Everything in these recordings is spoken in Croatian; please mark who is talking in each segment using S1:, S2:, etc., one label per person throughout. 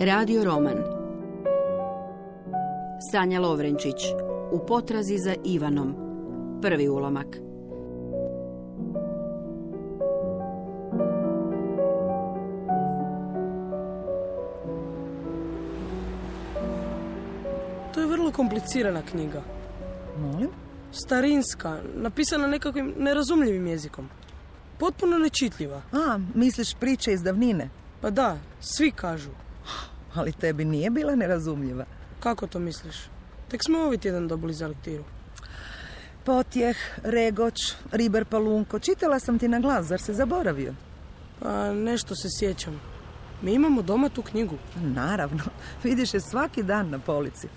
S1: Radio roman Sanja Lovrenčić U potrazi za Ivanom Prvi ulomak
S2: To je vrlo komplicirana knjiga.
S3: Molim?
S2: Starinska, napisana nekakvim nerazumljivim jezikom. Potpuno nečitljiva.
S3: A, misliš priče iz davnine?
S2: Pa da, svi kažu.
S3: Ali tebi nije bila nerazumljiva.
S2: Kako to misliš? Tek smo ovaj tjedan dobili za lektiru.
S3: Potjeh, Regoć, Riber Palunko. Čitala sam ti na glas, zar se zaboravio?
S2: Pa nešto se sjećam. Mi imamo doma tu knjigu.
S3: Naravno, vidiš je svaki dan na polici.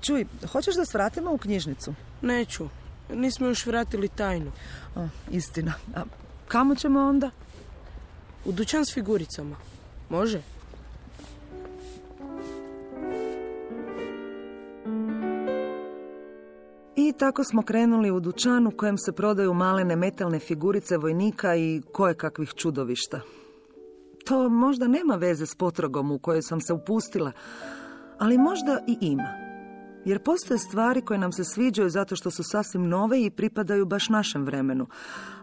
S3: Čuj, hoćeš da svratimo u knjižnicu?
S2: Neću. Nismo još vratili tajnu.
S3: O, istina. A kamo ćemo onda?
S2: U dućan s figuricama. Može?
S3: Tako smo krenuli u dućan u kojem se prodaju malene metalne figurice vojnika i kakvih čudovišta. To možda nema veze s potragom u kojoj sam se upustila, ali možda i ima. Jer postoje stvari koje nam se sviđaju zato što su sasvim nove i pripadaju baš našem vremenu.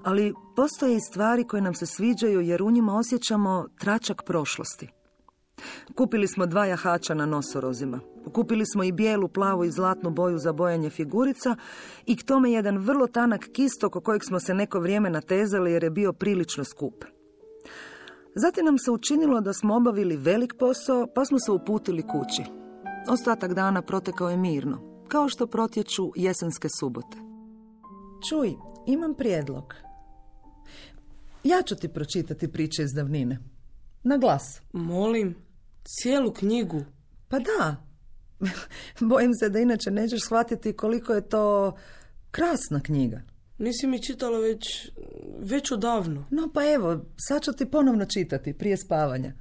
S3: Ali postoje i stvari koje nam se sviđaju jer u njima osjećamo tračak prošlosti. Kupili smo dva jahača na nosorozima. Kupili smo i bijelu, plavu i zlatnu boju za bojanje figurica i k tome jedan vrlo tanak kist oko kojeg smo se neko vrijeme natezali jer je bio prilično skup. Zatim nam se učinilo da smo obavili velik posao pa smo se uputili kući. Ostatak dana protekao je mirno, kao što protječu jesenske subote. Čuj, imam prijedlog. Ja ću ti pročitati priče iz davnine. Na glas.
S2: Molim, cijelu knjigu.
S3: Pa da. Bojim se da inače nećeš shvatiti koliko je to krasna knjiga.
S2: Nisi mi čitala već, već odavno.
S3: No pa evo, sad ću ti ponovno čitati prije spavanja.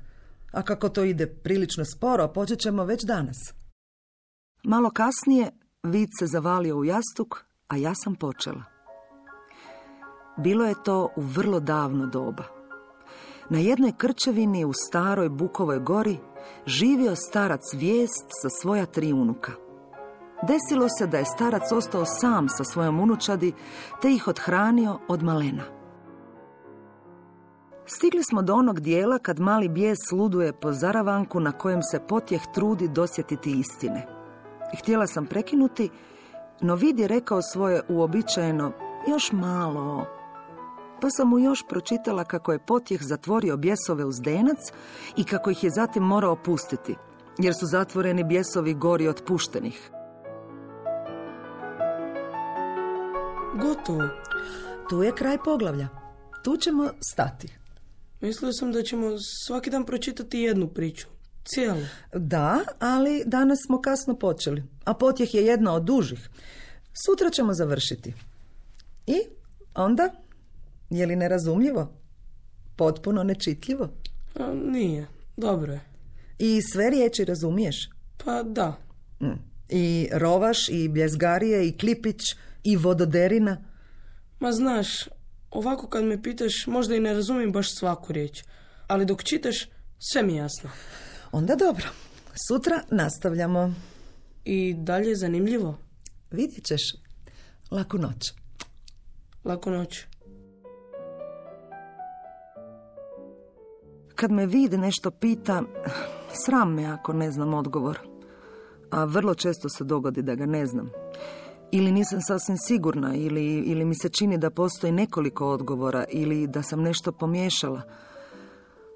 S3: A kako to ide prilično sporo, počet ćemo već danas. Malo kasnije vid se zavalio u jastuk, a ja sam počela. Bilo je to u vrlo davno doba. Na jednoj krčevini u staroj Bukovoj gori živio starac vijest sa svoja tri unuka. Desilo se da je starac ostao sam sa svojom unučadi, te ih odhranio od malena. Stigli smo do onog dijela kad mali bijes luduje po zaravanku na kojem se potjeh trudi dosjetiti istine. Htjela sam prekinuti, no vid je rekao svoje uobičajeno, još malo, pa sam mu još pročitala kako je potjeh zatvorio bjesove uz denac i kako ih je zatim morao pustiti, jer su zatvoreni bjesovi gori od puštenih.
S2: Gotovo.
S3: Tu je kraj poglavlja. Tu ćemo stati.
S2: Mislio sam da ćemo svaki dan pročitati jednu priču. Cijelu.
S3: Da, ali danas smo kasno počeli, a potjeh je jedna od dužih. Sutra ćemo završiti. I onda je li nerazumljivo? Potpuno nečitljivo?
S2: A, nije. Dobro je.
S3: I sve riječi razumiješ?
S2: Pa da.
S3: Mm. I rovaš, i bljezgarije, i klipić, i vododerina?
S2: Ma znaš, ovako kad me pitaš, možda i ne razumijem baš svaku riječ. Ali dok čitaš, sve mi je jasno.
S3: Onda dobro. Sutra nastavljamo.
S2: I dalje je zanimljivo?
S3: Vidjet ćeš. Laku noć.
S2: Laku noć.
S3: Kad me vidi nešto pita, sram me ako ne znam odgovor. A vrlo često se dogodi da ga ne znam. Ili nisam sasvim sigurna, ili, ili mi se čini da postoji nekoliko odgovora, ili da sam nešto pomiješala.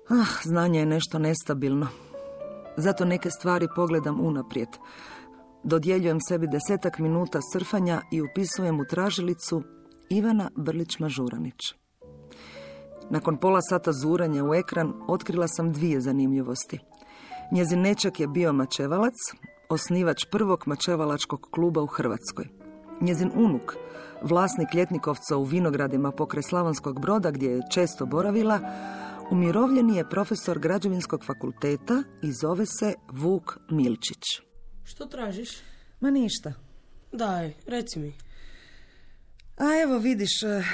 S3: Ah, znanje je nešto nestabilno. Zato neke stvari pogledam unaprijed. Dodjeljujem sebi desetak minuta surfanja i upisujem u tražilicu Ivana Brlić-Mažuranić. Nakon pola sata zuranja u ekran otkrila sam dvije zanimljivosti. Njezin nečak je bio mačevalac, osnivač prvog mačevalačkog kluba u Hrvatskoj. Njezin unuk, vlasnik ljetnikovca u vinogradima pokraj Slavonskog broda gdje je često boravila, umirovljeni je profesor građevinskog fakulteta i zove se Vuk Milčić.
S2: Što tražiš?
S3: Ma ništa.
S2: Daj, reci mi.
S3: A evo vidiš, eh,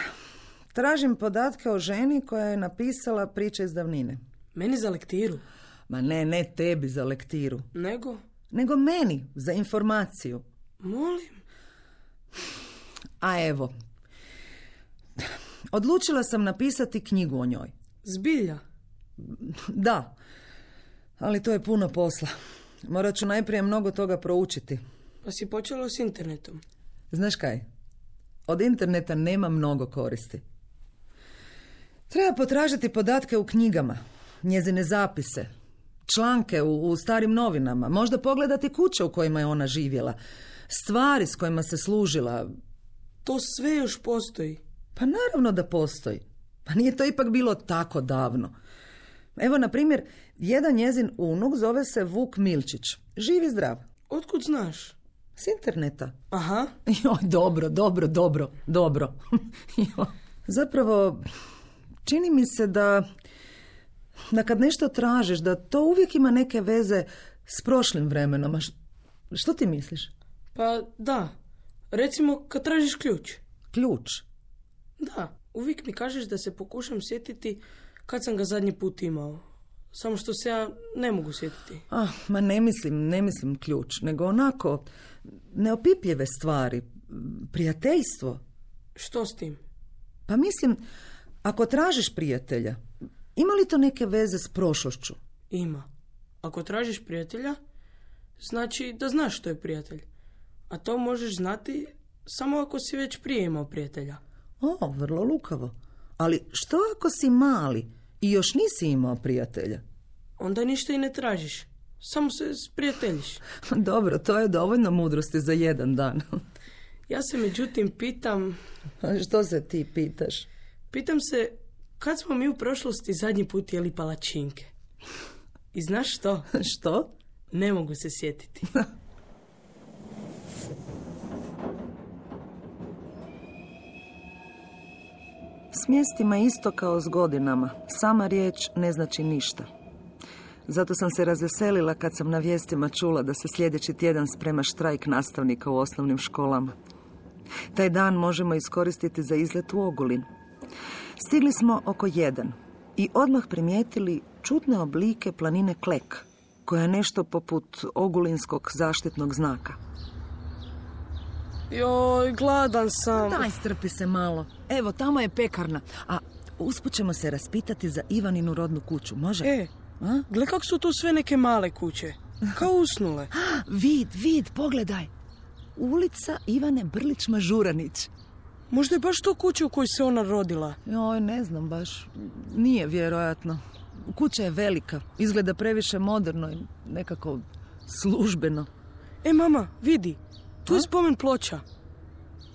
S3: tražim podatke o ženi koja je napisala priče iz davnine.
S2: Meni za lektiru?
S3: Ma ne, ne tebi za lektiru,
S2: Nego?
S3: nego meni za informaciju.
S2: Molim.
S3: A evo, odlučila sam napisati knjigu o njoj.
S2: Zbilja.
S3: Da, ali to je puno posla. Morat ću najprije mnogo toga proučiti.
S2: Pa si počela s internetom.
S3: Znaš kaj? Od interneta nema mnogo koristi. Treba potražiti podatke u knjigama, njezine zapise, članke u, u starim novinama, možda pogledati kuće u kojima je ona živjela, stvari s kojima se služila.
S2: To sve još postoji.
S3: Pa naravno da postoji. Pa nije to ipak bilo tako davno. Evo, na primjer, jedan njezin unuk zove se Vuk Milčić. Živi zdrav.
S2: Otkud znaš?
S3: S interneta.
S2: Aha.
S3: Joj, dobro, dobro, dobro, dobro. Zapravo, čini mi se da, da kad nešto tražiš, da to uvijek ima neke veze s prošlim vremenom. A š- što ti misliš?
S2: Pa da. Recimo kad tražiš ključ.
S3: Ključ.
S2: Da. Uvijek mi kažeš da se pokušam sjetiti kad sam ga zadnji put imao. Samo što se ja ne mogu sjetiti.
S3: Ah, ma ne mislim, ne mislim ključ, nego onako neopipljive stvari, prijateljstvo.
S2: Što s tim?
S3: Pa mislim, ako tražiš prijatelja, ima li to neke veze s prošlošću?
S2: Ima. Ako tražiš prijatelja, znači da znaš što je prijatelj. A to možeš znati samo ako si već prije imao prijatelja.
S3: O, vrlo lukavo. Ali što ako si mali i još nisi imao prijatelja?
S2: Onda ništa i ne tražiš. Samo se sprijateljiš.
S3: Dobro, to je dovoljno mudrosti za jedan dan.
S2: Ja se međutim pitam,
S3: što se ti pitaš?
S2: Pitam se kad smo mi u prošlosti zadnji put jeli palačinke. I znaš što?
S3: Što?
S2: Ne mogu se sjetiti.
S3: S mjestima isto kao s godinama. Sama riječ ne znači ništa. Zato sam se razveselila kad sam na vijestima čula da se sljedeći tjedan sprema štrajk nastavnika u osnovnim školama. Taj dan možemo iskoristiti za izlet u Ogulin. Stigli smo oko jedan i odmah primijetili čudne oblike planine Klek, koja je nešto poput ogulinskog zaštitnog znaka.
S2: Joj, gladan sam.
S3: Daj, strpi se malo. Evo, tamo je pekarna. A usput ćemo se raspitati za Ivaninu rodnu kuću, može?
S2: E,
S3: A?
S2: gle kak su tu sve neke male kuće. Kao usnule.
S3: Vid, vid, pogledaj. Ulica Ivane Brlić-Mažuranić.
S2: Možda je baš to kuća u kojoj se ona rodila.
S3: Joj, ne znam baš. Nije vjerojatno. Kuća je velika. Izgleda previše moderno i nekako službeno.
S2: E, mama, vidi. Tu je spomen ploča.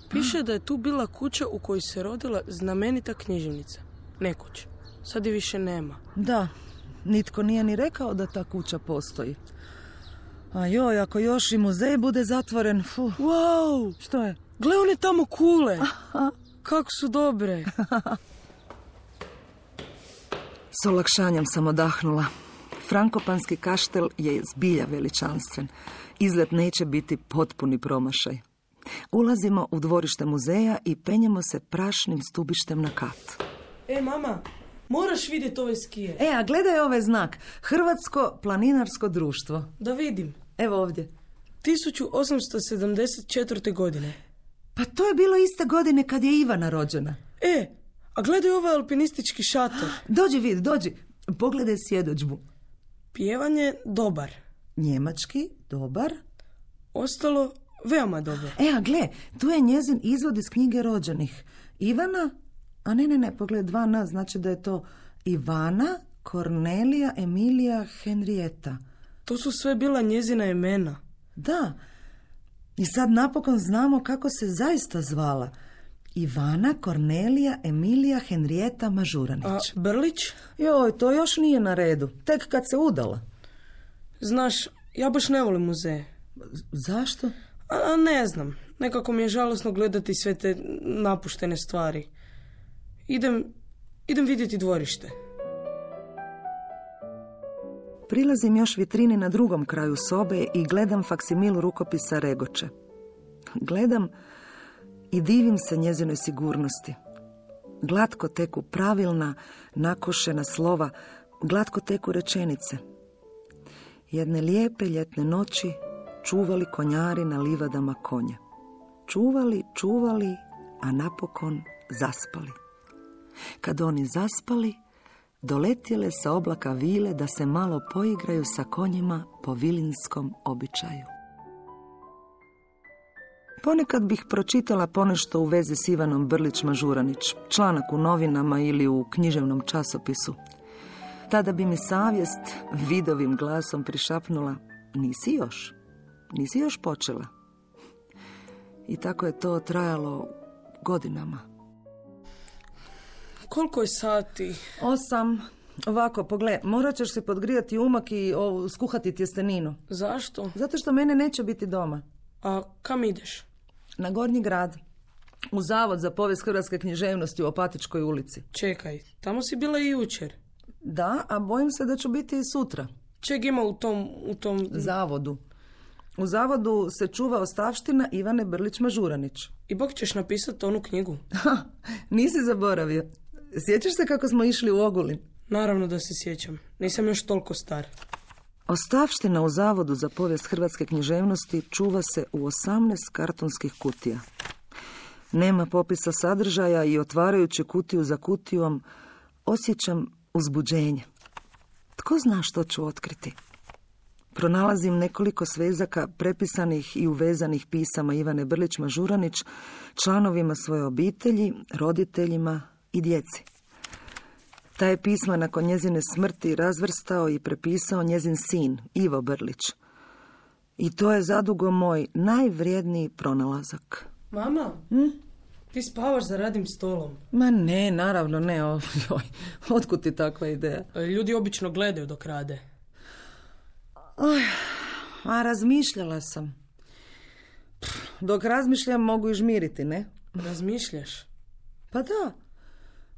S2: Piše da je tu bila kuća u kojoj se rodila znamenita književnica. Nekoć. Sad je više nema.
S3: Da, nitko nije ni rekao da ta kuća postoji. A joj, ako još i muzej bude zatvoren, fu,
S2: Wow!
S3: što je?
S2: Gle one tamo kule! Kako su dobre!
S3: S olakšanjem sam odahnula. Frankopanski kaštel je zbilja veličanstven. Izlet neće biti potpuni promašaj. Ulazimo u dvorište muzeja i penjemo se prašnim stubištem na kat.
S2: E, mama, moraš vidjeti ove skije.
S3: E, a gledaj ovaj znak. Hrvatsko planinarsko društvo.
S2: Da vidim.
S3: Evo ovdje.
S2: 1874. godine.
S3: Pa to je bilo iste godine kad je Ivana rođena.
S2: E, a gledaj ovaj alpinistički šator.
S3: Dođi vid, dođi. Pogledaj svjedočbu.
S2: Pjevanje dobar.
S3: Njemački, dobar.
S2: Ostalo veoma dobro.
S3: E, a gle, tu je njezin izvod iz knjige rođenih. Ivana, a ne, ne, ne, pogled dva na, znači da je to Ivana, Kornelija, Emilija, Henrieta.
S2: To su sve bila njezina imena.
S3: Da, i sad napokon znamo kako se zaista zvala. Ivana, Kornelija, Emilija, Henrieta, Mažuranić.
S2: A Brlić?
S3: Joj, to još nije na redu. Tek kad se udala.
S2: Znaš, ja baš ne volim muzeje.
S3: Zašto?
S2: A, a ne znam, nekako mi je žalosno gledati sve te napuštene stvari. Idem, idem vidjeti dvorište.
S3: Prilazim još vitrini na drugom kraju sobe i gledam faksimil rukopisa Regoče. Gledam i divim se njezinoj sigurnosti. Glatko teku pravilna, nakošena slova, glatko teku rečenice. Jedne lijepe ljetne noći čuvali konjari na livadama konja. Čuvali, čuvali, a napokon zaspali. Kad oni zaspali, doletjele sa oblaka vile da se malo poigraju sa konjima po vilinskom običaju. Ponekad bih pročitala ponešto u vezi s Ivanom Brlić-Mažuranić, članak u novinama ili u književnom časopisu. Tada bi mi savjest vidovim glasom prišapnula, nisi još, nisi još počela. I tako je to trajalo godinama.
S2: Koliko je sati?
S3: Osam. Ovako, pogled, morat ćeš se podgrijati umak i ovu, skuhati tjesteninu.
S2: Zašto?
S3: Zato što mene neće biti doma.
S2: A kam ideš?
S3: Na Gornji grad. U Zavod za povijest hrvatske književnosti u Opatičkoj ulici.
S2: Čekaj, tamo si bila i jučer.
S3: Da, a bojim se da ću biti i sutra.
S2: Čeg ima u tom, u tom...
S3: Zavodu. U zavodu se čuva ostavština Ivane Brlić-Mažuranić.
S2: I bok ćeš napisati onu knjigu.
S3: Nisi zaboravio. Sjećaš se kako smo išli u Ogulin?
S2: Naravno da se sjećam. Nisam još toliko star.
S3: Ostavština u Zavodu za povijest hrvatske književnosti čuva se u 18 kartonskih kutija. Nema popisa sadržaja i otvarajući kutiju za kutijom osjećam uzbuđenje. Tko zna što ću otkriti? Pronalazim nekoliko svezaka prepisanih i uvezanih pisama Ivane Brlić-Mažuranić članovima svoje obitelji, roditeljima i djeci. Ta je pisma nakon njezine smrti razvrstao i prepisao njezin sin, Ivo Brlić. I to je zadugo moj najvrijedniji pronalazak.
S2: Mama, hm? ti spavaš za radim stolom.
S3: Ma ne, naravno ne. Oj, otkud ti takva ideja?
S2: E, ljudi obično gledaju dok rade.
S3: Oj, a razmišljala sam. Dok razmišljam mogu i žmiriti, ne?
S2: Razmišljaš?
S3: Pa da.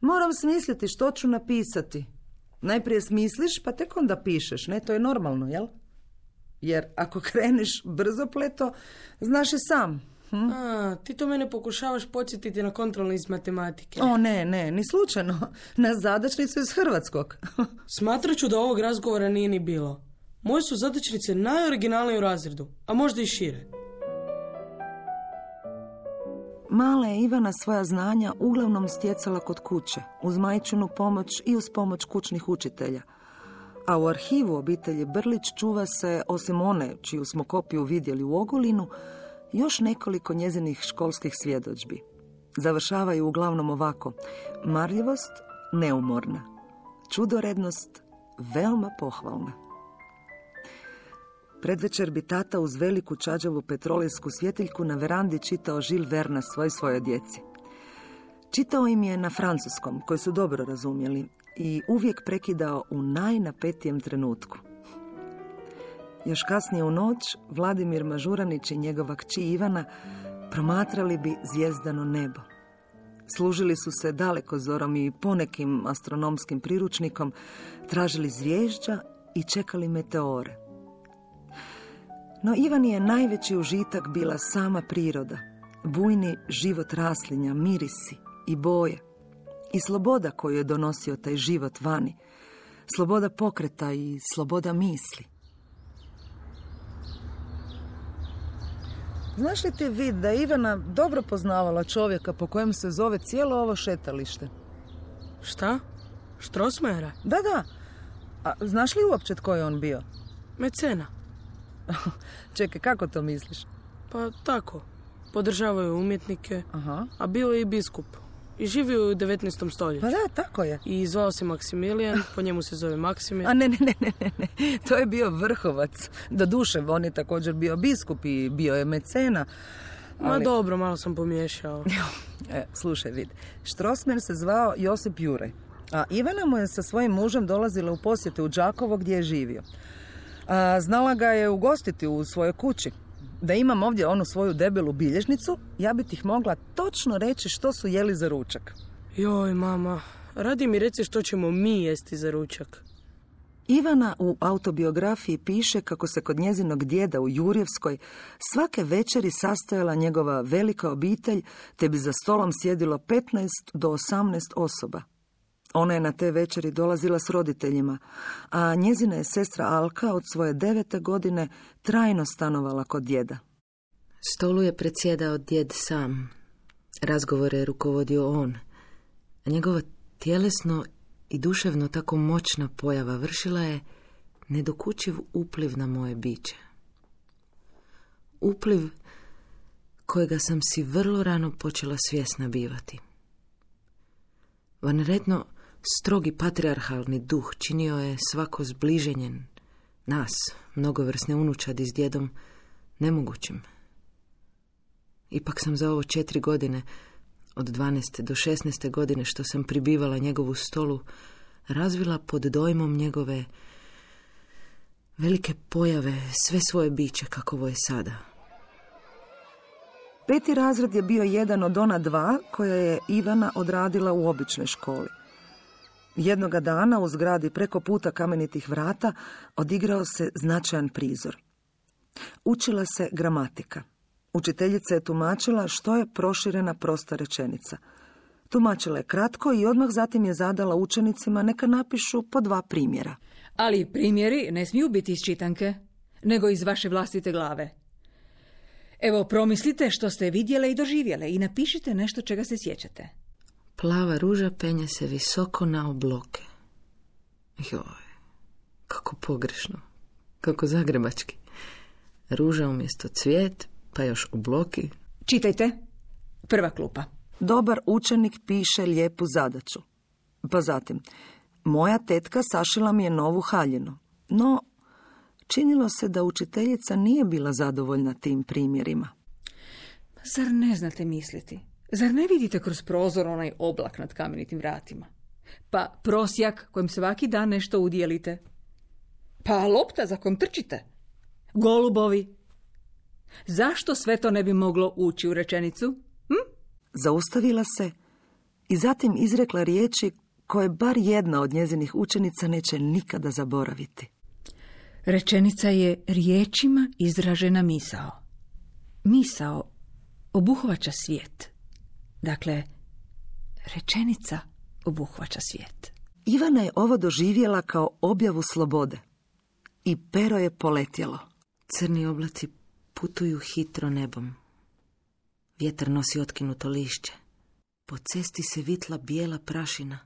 S3: Moram smisliti što ću napisati. Najprije smisliš, pa tek onda pišeš, ne? To je normalno, jel? Jer ako kreneš brzo pleto, znaš i sam.
S2: Hm? A, ti to mene pokušavaš podsjetiti na kontrolni iz matematike.
S3: O, ne, ne, ni slučajno. Na zadačnicu iz Hrvatskog.
S2: Smatrat ću da ovog razgovora nije ni bilo. Moje su zadačnice najoriginalnije u razredu, a možda i šire.
S3: Mala je Ivana svoja znanja uglavnom stjecala kod kuće, uz majčinu pomoć i uz pomoć kućnih učitelja. A u arhivu obitelji Brlić čuva se, osim one čiju smo kopiju vidjeli u Ogulinu, još nekoliko njezinih školskih svjedočbi. Završavaju uglavnom ovako. Marljivost neumorna. Čudorednost veoma pohvalna. Predvečer bi tata uz veliku čađavu petrolejsku svjetiljku na verandi čitao Žil Verna svoj svojoj djeci. Čitao im je na francuskom, koji su dobro razumjeli, i uvijek prekidao u najnapetijem trenutku. Još kasnije u noć Vladimir Mažuranić i njegova kći Ivana promatrali bi zvijezdano nebo. Služili su se daleko zorom i ponekim astronomskim priručnikom, tražili zvježđa i čekali meteore. No Ivan je najveći užitak bila sama priroda, bujni život raslinja, mirisi i boje i sloboda koju je donosio taj život vani, sloboda pokreta i sloboda misli. Znaš li ti vid da je Ivana dobro poznavala čovjeka po kojem se zove cijelo ovo šetalište?
S2: Šta? Štrosmajera?
S3: Da, da. A znaš li uopće tko je on bio?
S2: Mecena.
S3: Čekaj, kako to misliš?
S2: Pa tako. Podržavaju umjetnike,
S3: Aha.
S2: a bio je i biskup. I živio u 19. stoljeću.
S3: Pa da, tako je.
S2: I zvao se Maksimilijan, po njemu se zove Maksimir.
S3: A ne, ne, ne, ne, ne. To je bio vrhovac. Do duše, on je također bio biskup i bio je mecena.
S2: Ma dobro, malo sam pomiješao.
S3: e, slušaj, vid. Štrosmer se zvao Josip Juraj. A Ivana mu je sa svojim mužem dolazila u posjete u Đakovo gdje je živio. A, znala ga je ugostiti u svojoj kući. Da imam ovdje onu svoju debelu bilježnicu, ja bi ti mogla točno reći što su jeli za ručak.
S2: Joj, mama, radi mi reci što ćemo mi jesti za ručak.
S3: Ivana u autobiografiji piše kako se kod njezinog djeda u Jurjevskoj svake večeri sastojala njegova velika obitelj, te bi za stolom sjedilo 15 do 18 osoba. Ona je na te večeri dolazila s roditeljima, a njezina je sestra Alka od svoje devete godine trajno stanovala kod djeda.
S4: Stolu je predsjedao djed sam. Razgovore je rukovodio on, a njegova tjelesno i duševno tako moćna pojava vršila je nedokučiv upliv na moje biće. Upliv kojega sam si vrlo rano počela svjesna bivati. Vanredno strogi patriarhalni duh činio je svako zbliženjen nas, mnogovrsne unučadi s djedom, nemogućim. Ipak sam za ovo četiri godine, od 12. do 16. godine što sam pribivala njegovu stolu, razvila pod dojmom njegove velike pojave sve svoje biće kakovo je sada.
S3: Peti razred je bio jedan od ona dva koja je Ivana odradila u običnoj školi. Jednoga dana u zgradi preko puta kamenitih vrata odigrao se značajan prizor. Učila se gramatika. Učiteljica je tumačila što je proširena prosta rečenica. Tumačila je kratko i odmah zatim je zadala učenicima neka napišu po dva primjera.
S5: Ali primjeri ne smiju biti iz čitanke, nego iz vaše vlastite glave. Evo, promislite što ste vidjele i doživjele i napišite nešto čega se sjećate.
S4: Plava ruža penje se visoko na obloke. Joj, kako pogrešno, kako zagrebački. Ruža umjesto cvijet, pa još obloki.
S5: Čitajte. Prva klupa.
S3: Dobar učenik piše lijepu zadaću. Pa zatim, moja tetka sašila mi je novu haljinu. No, činilo se da učiteljica nije bila zadovoljna tim primjerima.
S5: Zar ne znate misliti? Zar ne vidite kroz prozor onaj oblak nad kamenitim vratima? Pa prosjak kojim svaki dan nešto udjelite? Pa lopta za kojom trčite? Golubovi? Zašto sve to ne bi moglo ući u rečenicu? Hm?
S3: Zaustavila se i zatim izrekla riječi koje bar jedna od njezinih učenica neće nikada zaboraviti.
S5: Rečenica je riječima izražena misao. Misao obuhvaća svijet. Dakle, rečenica obuhvaća svijet.
S3: Ivana je ovo doživjela kao objavu slobode. I pero je poletjelo.
S4: Crni oblaci putuju hitro nebom. Vjetar nosi otkinuto lišće. Po cesti se vitla bijela prašina.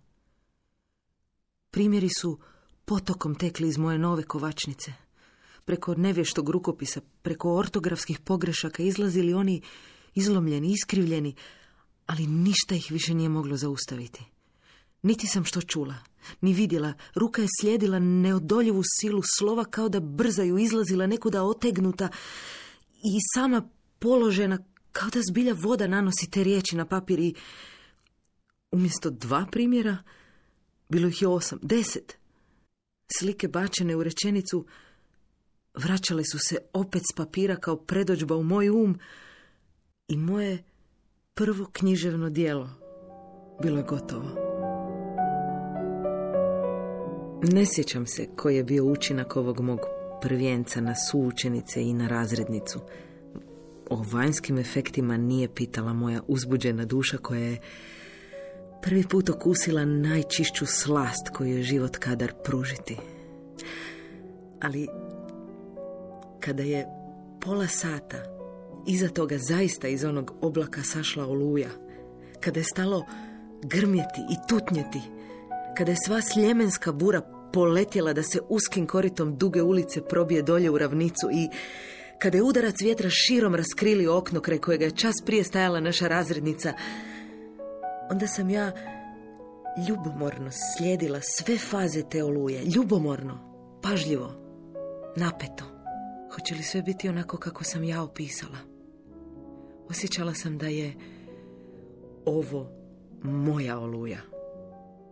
S4: Primjeri su potokom tekli iz moje nove kovačnice. Preko nevještog rukopisa, preko ortografskih pogrešaka izlazili oni izlomljeni, iskrivljeni, ali ništa ih više nije moglo zaustaviti. Niti sam što čula, ni vidjela, ruka je slijedila neodoljivu silu slova kao da brzaju izlazila nekuda otegnuta i sama položena kao da zbilja voda nanosi te riječi na papir i umjesto dva primjera bilo ih je osam, deset. Slike bačene u rečenicu vraćale su se opet s papira kao predođba u moj um i moje prvo književno dijelo bilo je gotovo. Ne sjećam se koji je bio učinak ovog mog prvijenca na suučenice i na razrednicu. O vanjskim efektima nije pitala moja uzbuđena duša koja je prvi put okusila najčišću slast koju je život kadar pružiti. Ali kada je pola sata iza toga zaista iz onog oblaka sašla oluja, kada je stalo grmjeti i tutnjeti, kada je sva sljemenska bura poletjela da se uskim koritom duge ulice probije dolje u ravnicu i kada je udarac vjetra širom raskrili okno kraj kojega je čas prije stajala naša razrednica, onda sam ja ljubomorno slijedila sve faze te oluje, ljubomorno, pažljivo, napeto. Hoće li sve biti onako kako sam ja opisala? Osjećala sam da je ovo moja oluja.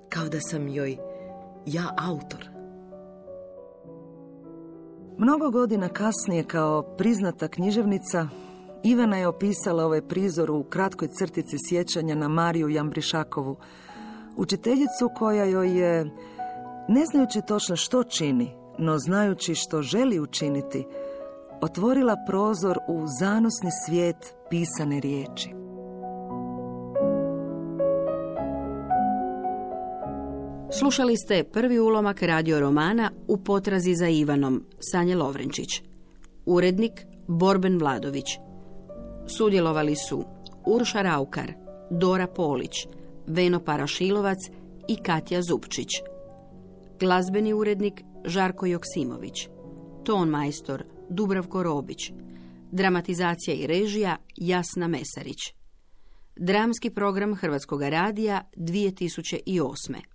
S4: Kao da sam joj ja autor.
S3: Mnogo godina kasnije kao priznata književnica Ivana je opisala ovaj prizor u kratkoj crtici sjećanja na Mariju Jambrišakovu, učiteljicu koja joj je, ne znajući točno što čini, no znajući što želi učiniti, otvorila prozor u zanosni svijet pisane riječi.
S1: Slušali ste prvi ulomak radio romana U potrazi za Ivanom, Sanje Lovrenčić. Urednik Borben Vladović. Sudjelovali su Urša Raukar, Dora Polić, Veno Parašilovac i Katja Zupčić. Glazbeni urednik Žarko Joksimović. Ton majstor Dubravko Robić. Dramatizacija i režija Jasna Mesarić. Dramski program Hrvatskog radija 2008.